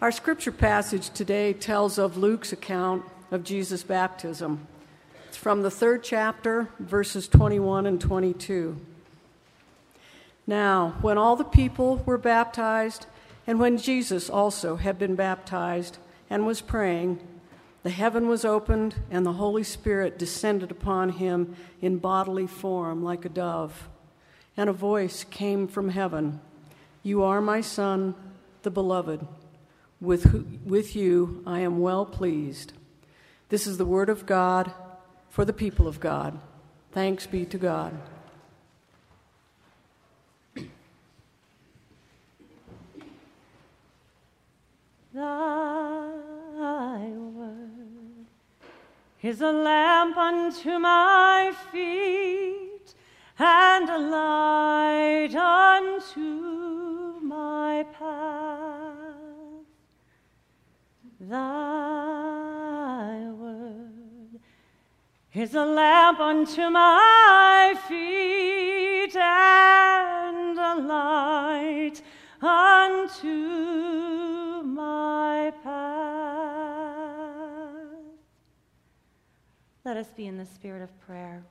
Our scripture passage today tells of Luke's account of Jesus' baptism. It's from the third chapter, verses 21 and 22. Now, when all the people were baptized, and when Jesus also had been baptized and was praying, the heaven was opened, and the Holy Spirit descended upon him in bodily form like a dove. And a voice came from heaven You are my Son, the Beloved. With, with you I am well pleased. This is the word of God for the people of God. Thanks be to God. Thy word is a lamp unto my feet and a light unto my path. Thy word is a lamp unto my feet and a light unto my path. Let us be in the spirit of prayer.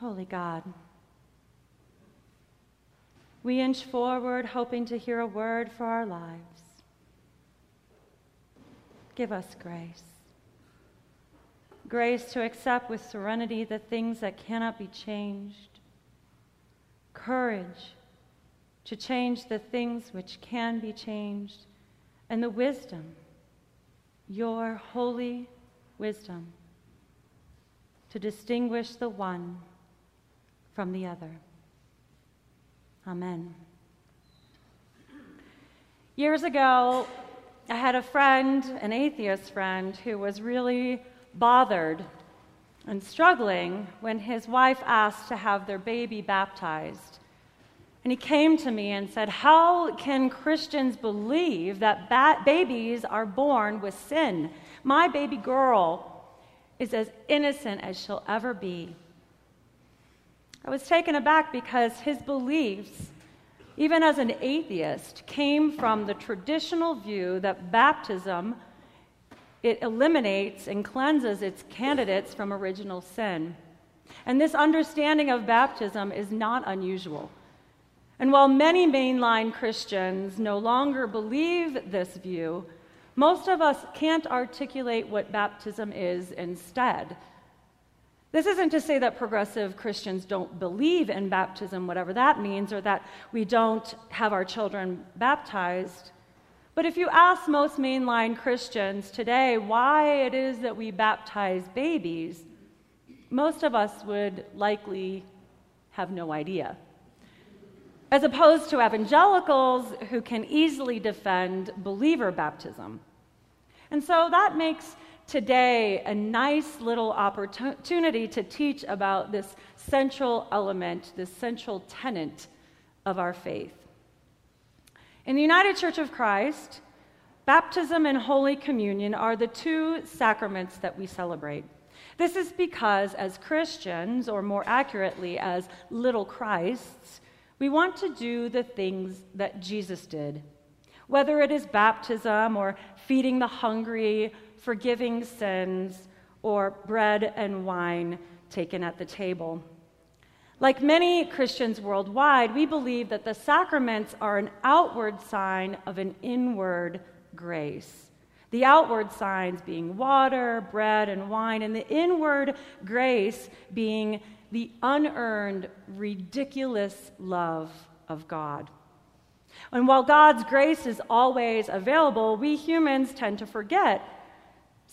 Holy God, we inch forward hoping to hear a word for our lives. Give us grace grace to accept with serenity the things that cannot be changed, courage to change the things which can be changed, and the wisdom, your holy wisdom, to distinguish the one from the other. Amen. Years ago, I had a friend, an atheist friend, who was really bothered and struggling when his wife asked to have their baby baptized. And he came to me and said, How can Christians believe that ba- babies are born with sin? My baby girl is as innocent as she'll ever be. I was taken aback because his beliefs, even as an atheist, came from the traditional view that baptism it eliminates and cleanses its candidates from original sin. And this understanding of baptism is not unusual. And while many mainline Christians no longer believe this view, most of us can't articulate what baptism is instead. This isn't to say that progressive Christians don't believe in baptism, whatever that means, or that we don't have our children baptized. But if you ask most mainline Christians today why it is that we baptize babies, most of us would likely have no idea. As opposed to evangelicals who can easily defend believer baptism. And so that makes today a nice little opportunity to teach about this central element, this central tenet of our faith. In the United Church of Christ, baptism and Holy Communion are the two sacraments that we celebrate. This is because, as Christians, or more accurately, as little Christs, we want to do the things that Jesus did. Whether it is baptism, or feeding the hungry, forgiving sins, or bread and wine taken at the table. Like many Christians worldwide, we believe that the sacraments are an outward sign of an inward grace. The outward signs being water, bread, and wine, and the inward grace being the unearned, ridiculous love of God. And while God's grace is always available, we humans tend to forget.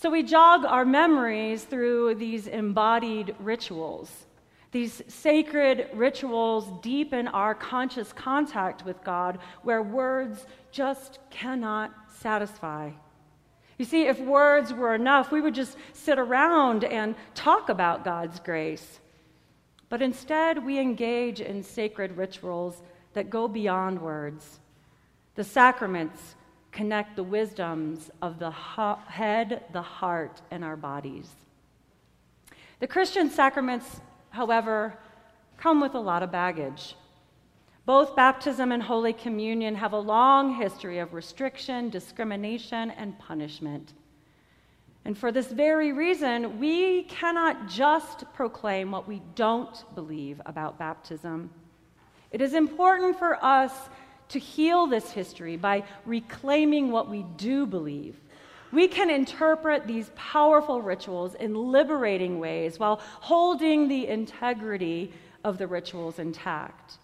So we jog our memories through these embodied rituals these sacred rituals deepen our conscious contact with God where words just cannot satisfy. You see, if words were enough, we would just sit around and talk about God's grace. But instead, we engage in sacred rituals that go beyond words. The sacraments connect the wisdoms of the head, the heart, and our bodies. The Christian sacraments however, come with a lot of baggage. Both baptism and Holy Communion have a long history of restriction, discrimination, and punishment. And for this very reason, we cannot just proclaim what we don't believe about baptism. It is important for us to heal this history by reclaiming what we do believe. We can interpret these powerful rituals in liberating ways while holding the integrity of the rituals intact.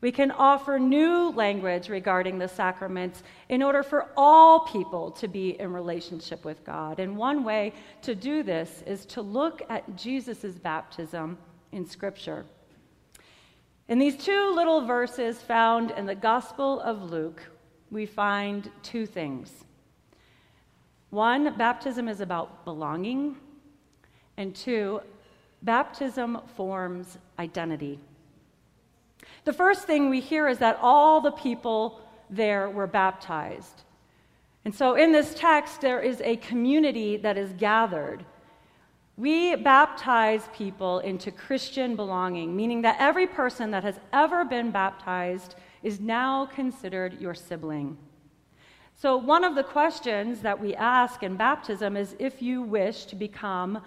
We can offer new language regarding the sacraments in order for all people to be in relationship with God. And one way to do this is to look at Jesus' baptism in Scripture. In these two little verses found in the Gospel of Luke, we find two things. One, baptism is about belonging, and two, baptism forms identity. The first thing we hear is that all the people there were baptized. And so in this text, there is a community that is gathered. We baptize people into Christian belonging, meaning that every person that has ever been baptized is now considered your sibling. So, one of the questions that we ask in baptism is if you wish to become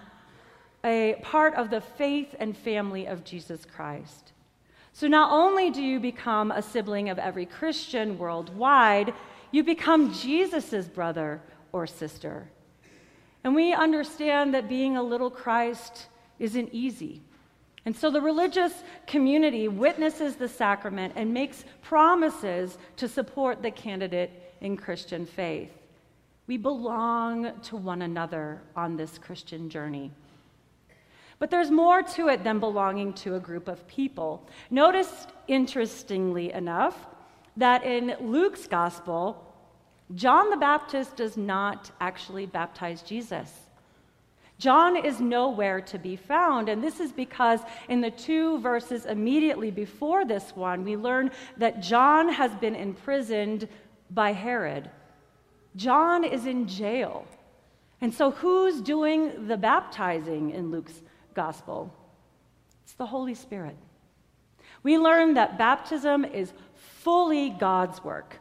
a part of the faith and family of Jesus Christ. So not only do you become a sibling of every Christian worldwide, you become Jesus' brother or sister. And we understand that being a little Christ isn't easy. And so the religious community witnesses the sacrament and makes promises to support the candidate in Christian faith. We belong to one another on this Christian journey. But there's more to it than belonging to a group of people. Notice, interestingly enough, that in Luke's gospel, John the Baptist does not actually baptize Jesus. John is nowhere to be found, and this is because in the two verses immediately before this one, we learn that John has been imprisoned by Herod. John is in jail. And so, who's doing the baptizing in Luke's gospel? It's the Holy Spirit. We learn that baptism is fully God's work.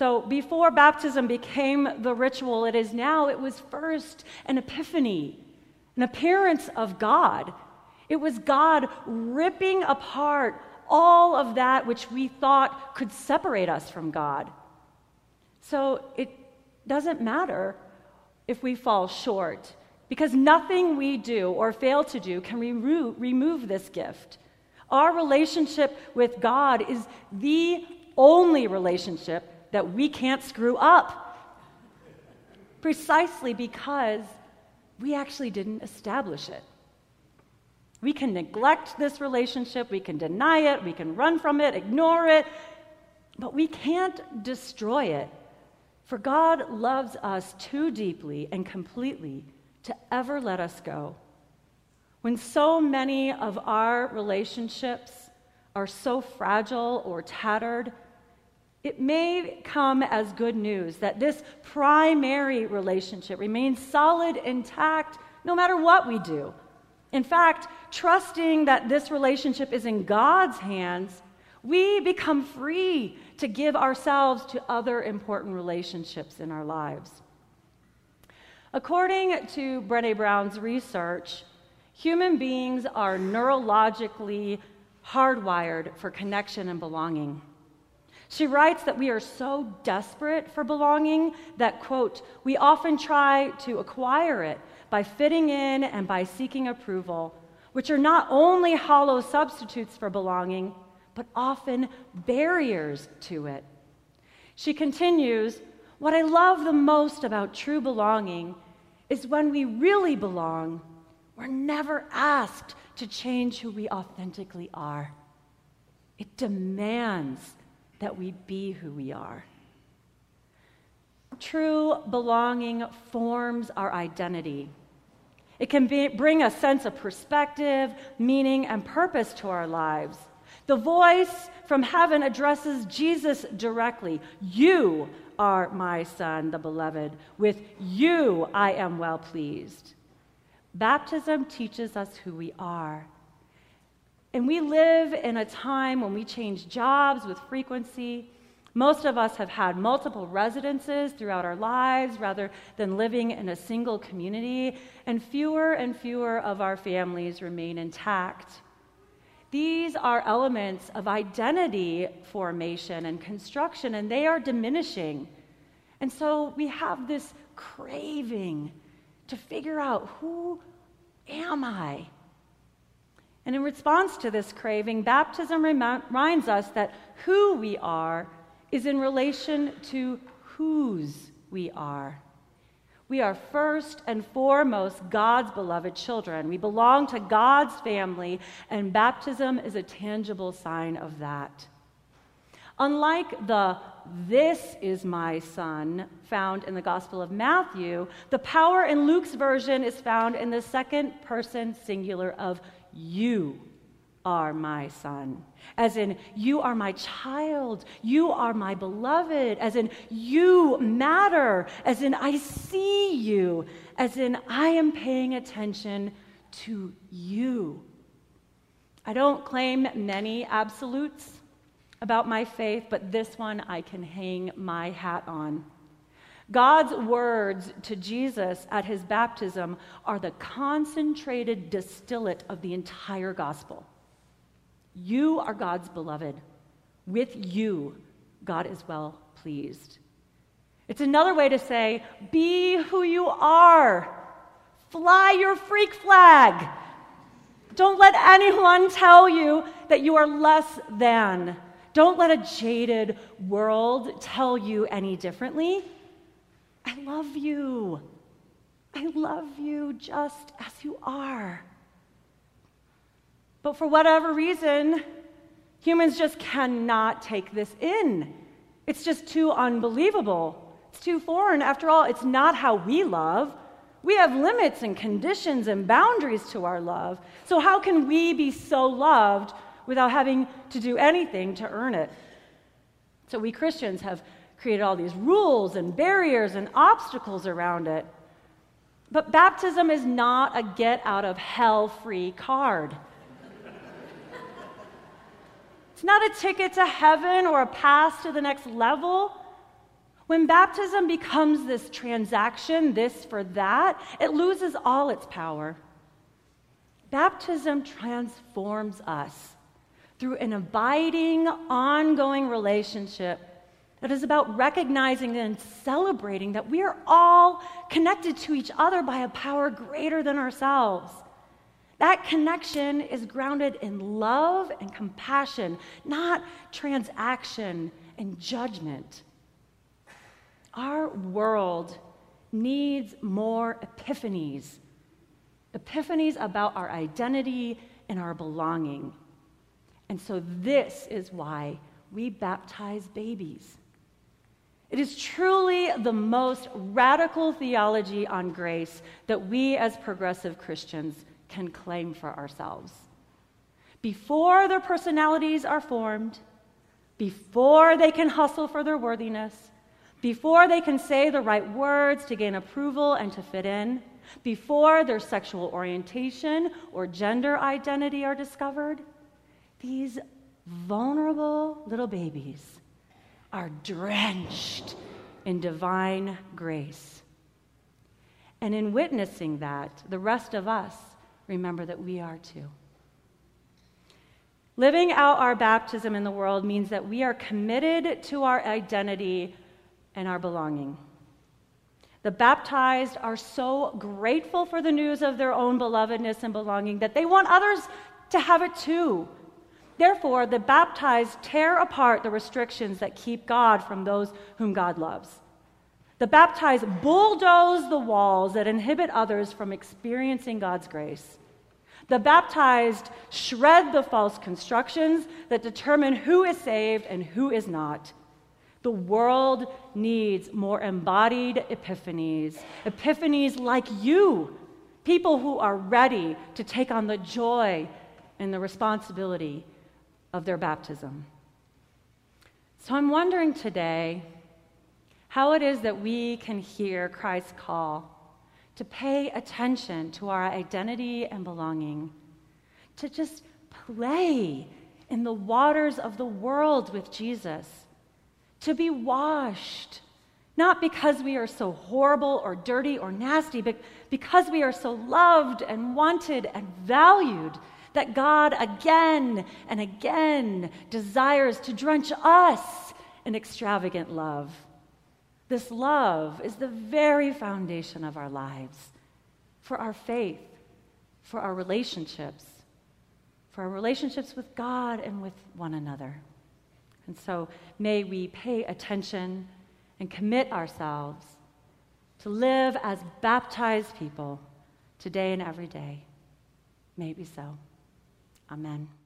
So before baptism became the ritual it is now, it was first an epiphany, an appearance of God. It was God ripping apart all of that which we thought could separate us from God. So it doesn't matter if we fall short because nothing we do or fail to do can remo- remove this gift. Our relationship with God is the only relationship that we can't screw up. Precisely because we actually didn't establish it. We can neglect this relationship, we can deny it, we can run from it, ignore it, but we can't destroy it. For God loves us too deeply and completely to ever let us go. When so many of our relationships are so fragile or tattered, it may come as good news that this primary relationship remains solid, intact, no matter what we do. In fact, trusting that this relationship is in God's hands, we become free to give ourselves to other important relationships in our lives. According to Brene Brown's research, human beings are neurologically hardwired for connection and belonging. She writes that we are so desperate for belonging that, quote, we often try to acquire it by fitting in and by seeking approval, which are not only hollow substitutes for belonging, but often barriers to it. She continues what I love the most about true belonging is when we really belong, we're never asked to change who we authentically are. It demands that we be who we are. True belonging forms our identity. It can be, bring a sense of perspective, meaning, and purpose to our lives. The voice from heaven addresses Jesus directly You are my son, the beloved. With you I am well pleased. Baptism teaches us who we are. And we live in a time when we change jobs with frequency. Most of us have had multiple residences throughout our lives rather than living in a single community, and fewer and fewer of our families remain intact. These are elements of identity formation and construction, and they are diminishing. And so we have this craving to figure out who am I? And in response to this craving, baptism reminds us that who we are is in relation to whose we are. We are first and foremost God's beloved children. We belong to God's family, and baptism is a tangible sign of that. Unlike the this is my son found in the Gospel of Matthew, the power in Luke's version is found in the second person singular of you are my son. As in, you are my child. You are my beloved. As in, you matter. As in, I see you. As in, I am paying attention to you. I don't claim many absolutes about my faith, but this one I can hang my hat on. God's words to Jesus at his baptism are the concentrated distillate of the entire gospel. You are God's beloved. With you, God is well pleased. It's another way to say, be who you are. Fly your freak flag. Don't let anyone tell you that you are less than. Don't let a jaded world tell you any differently. I love you. I love you just as you are. But for whatever reason, humans just cannot take this in. It's just too unbelievable. It's too foreign. After all, it's not how we love. We have limits and conditions and boundaries to our love. So, how can we be so loved without having to do anything to earn it? So, we Christians have created all these rules and barriers and obstacles around it. But baptism is not a get out of hell free card. it's not a ticket to heaven or a pass to the next level. When baptism becomes this transaction, this for that, it loses all its power. Baptism transforms us through an abiding, ongoing relationship that is about recognizing and celebrating that we are all connected to each other by a power greater than ourselves. That connection is grounded in love and compassion, not transaction and judgment. Our world needs more epiphanies epiphanies about our identity and our belonging. And so, this is why we baptize babies. It is truly the most radical theology on grace that we as progressive Christians can claim for ourselves. Before their personalities are formed, before they can hustle for their worthiness, before they can say the right words to gain approval and to fit in, before their sexual orientation or gender identity are discovered, these vulnerable little babies are drenched in divine grace. And in witnessing that, the rest of us remember that we are too. Living out our baptism in the world means that we are committed to our identity and our belonging. The baptized are so grateful for the news of their own belovedness and belonging that they want others to have it too. Therefore, the baptized tear apart the restrictions that keep God from those whom God loves. The baptized bulldoze the walls that inhibit others from experiencing God's grace. The baptized shred the false constructions that determine who is saved and who is not. The world needs more embodied epiphanies, epiphanies like you, people who are ready to take on the joy and the responsibility of their baptism. So I'm wondering today how it is that we can hear Christ's call to pay attention to our identity and belonging, to just play in the waters of the world with Jesus, to be washed, not because we are so horrible or dirty or nasty, but because we are so loved and wanted and valued that God again and again desires to drench us in extravagant love. This love is the very foundation of our lives, for our faith, for our relationships, for our relationships with God and with one another. And so may we pay attention and commit ourselves to live as baptized people today and every day. May it be so. Amen.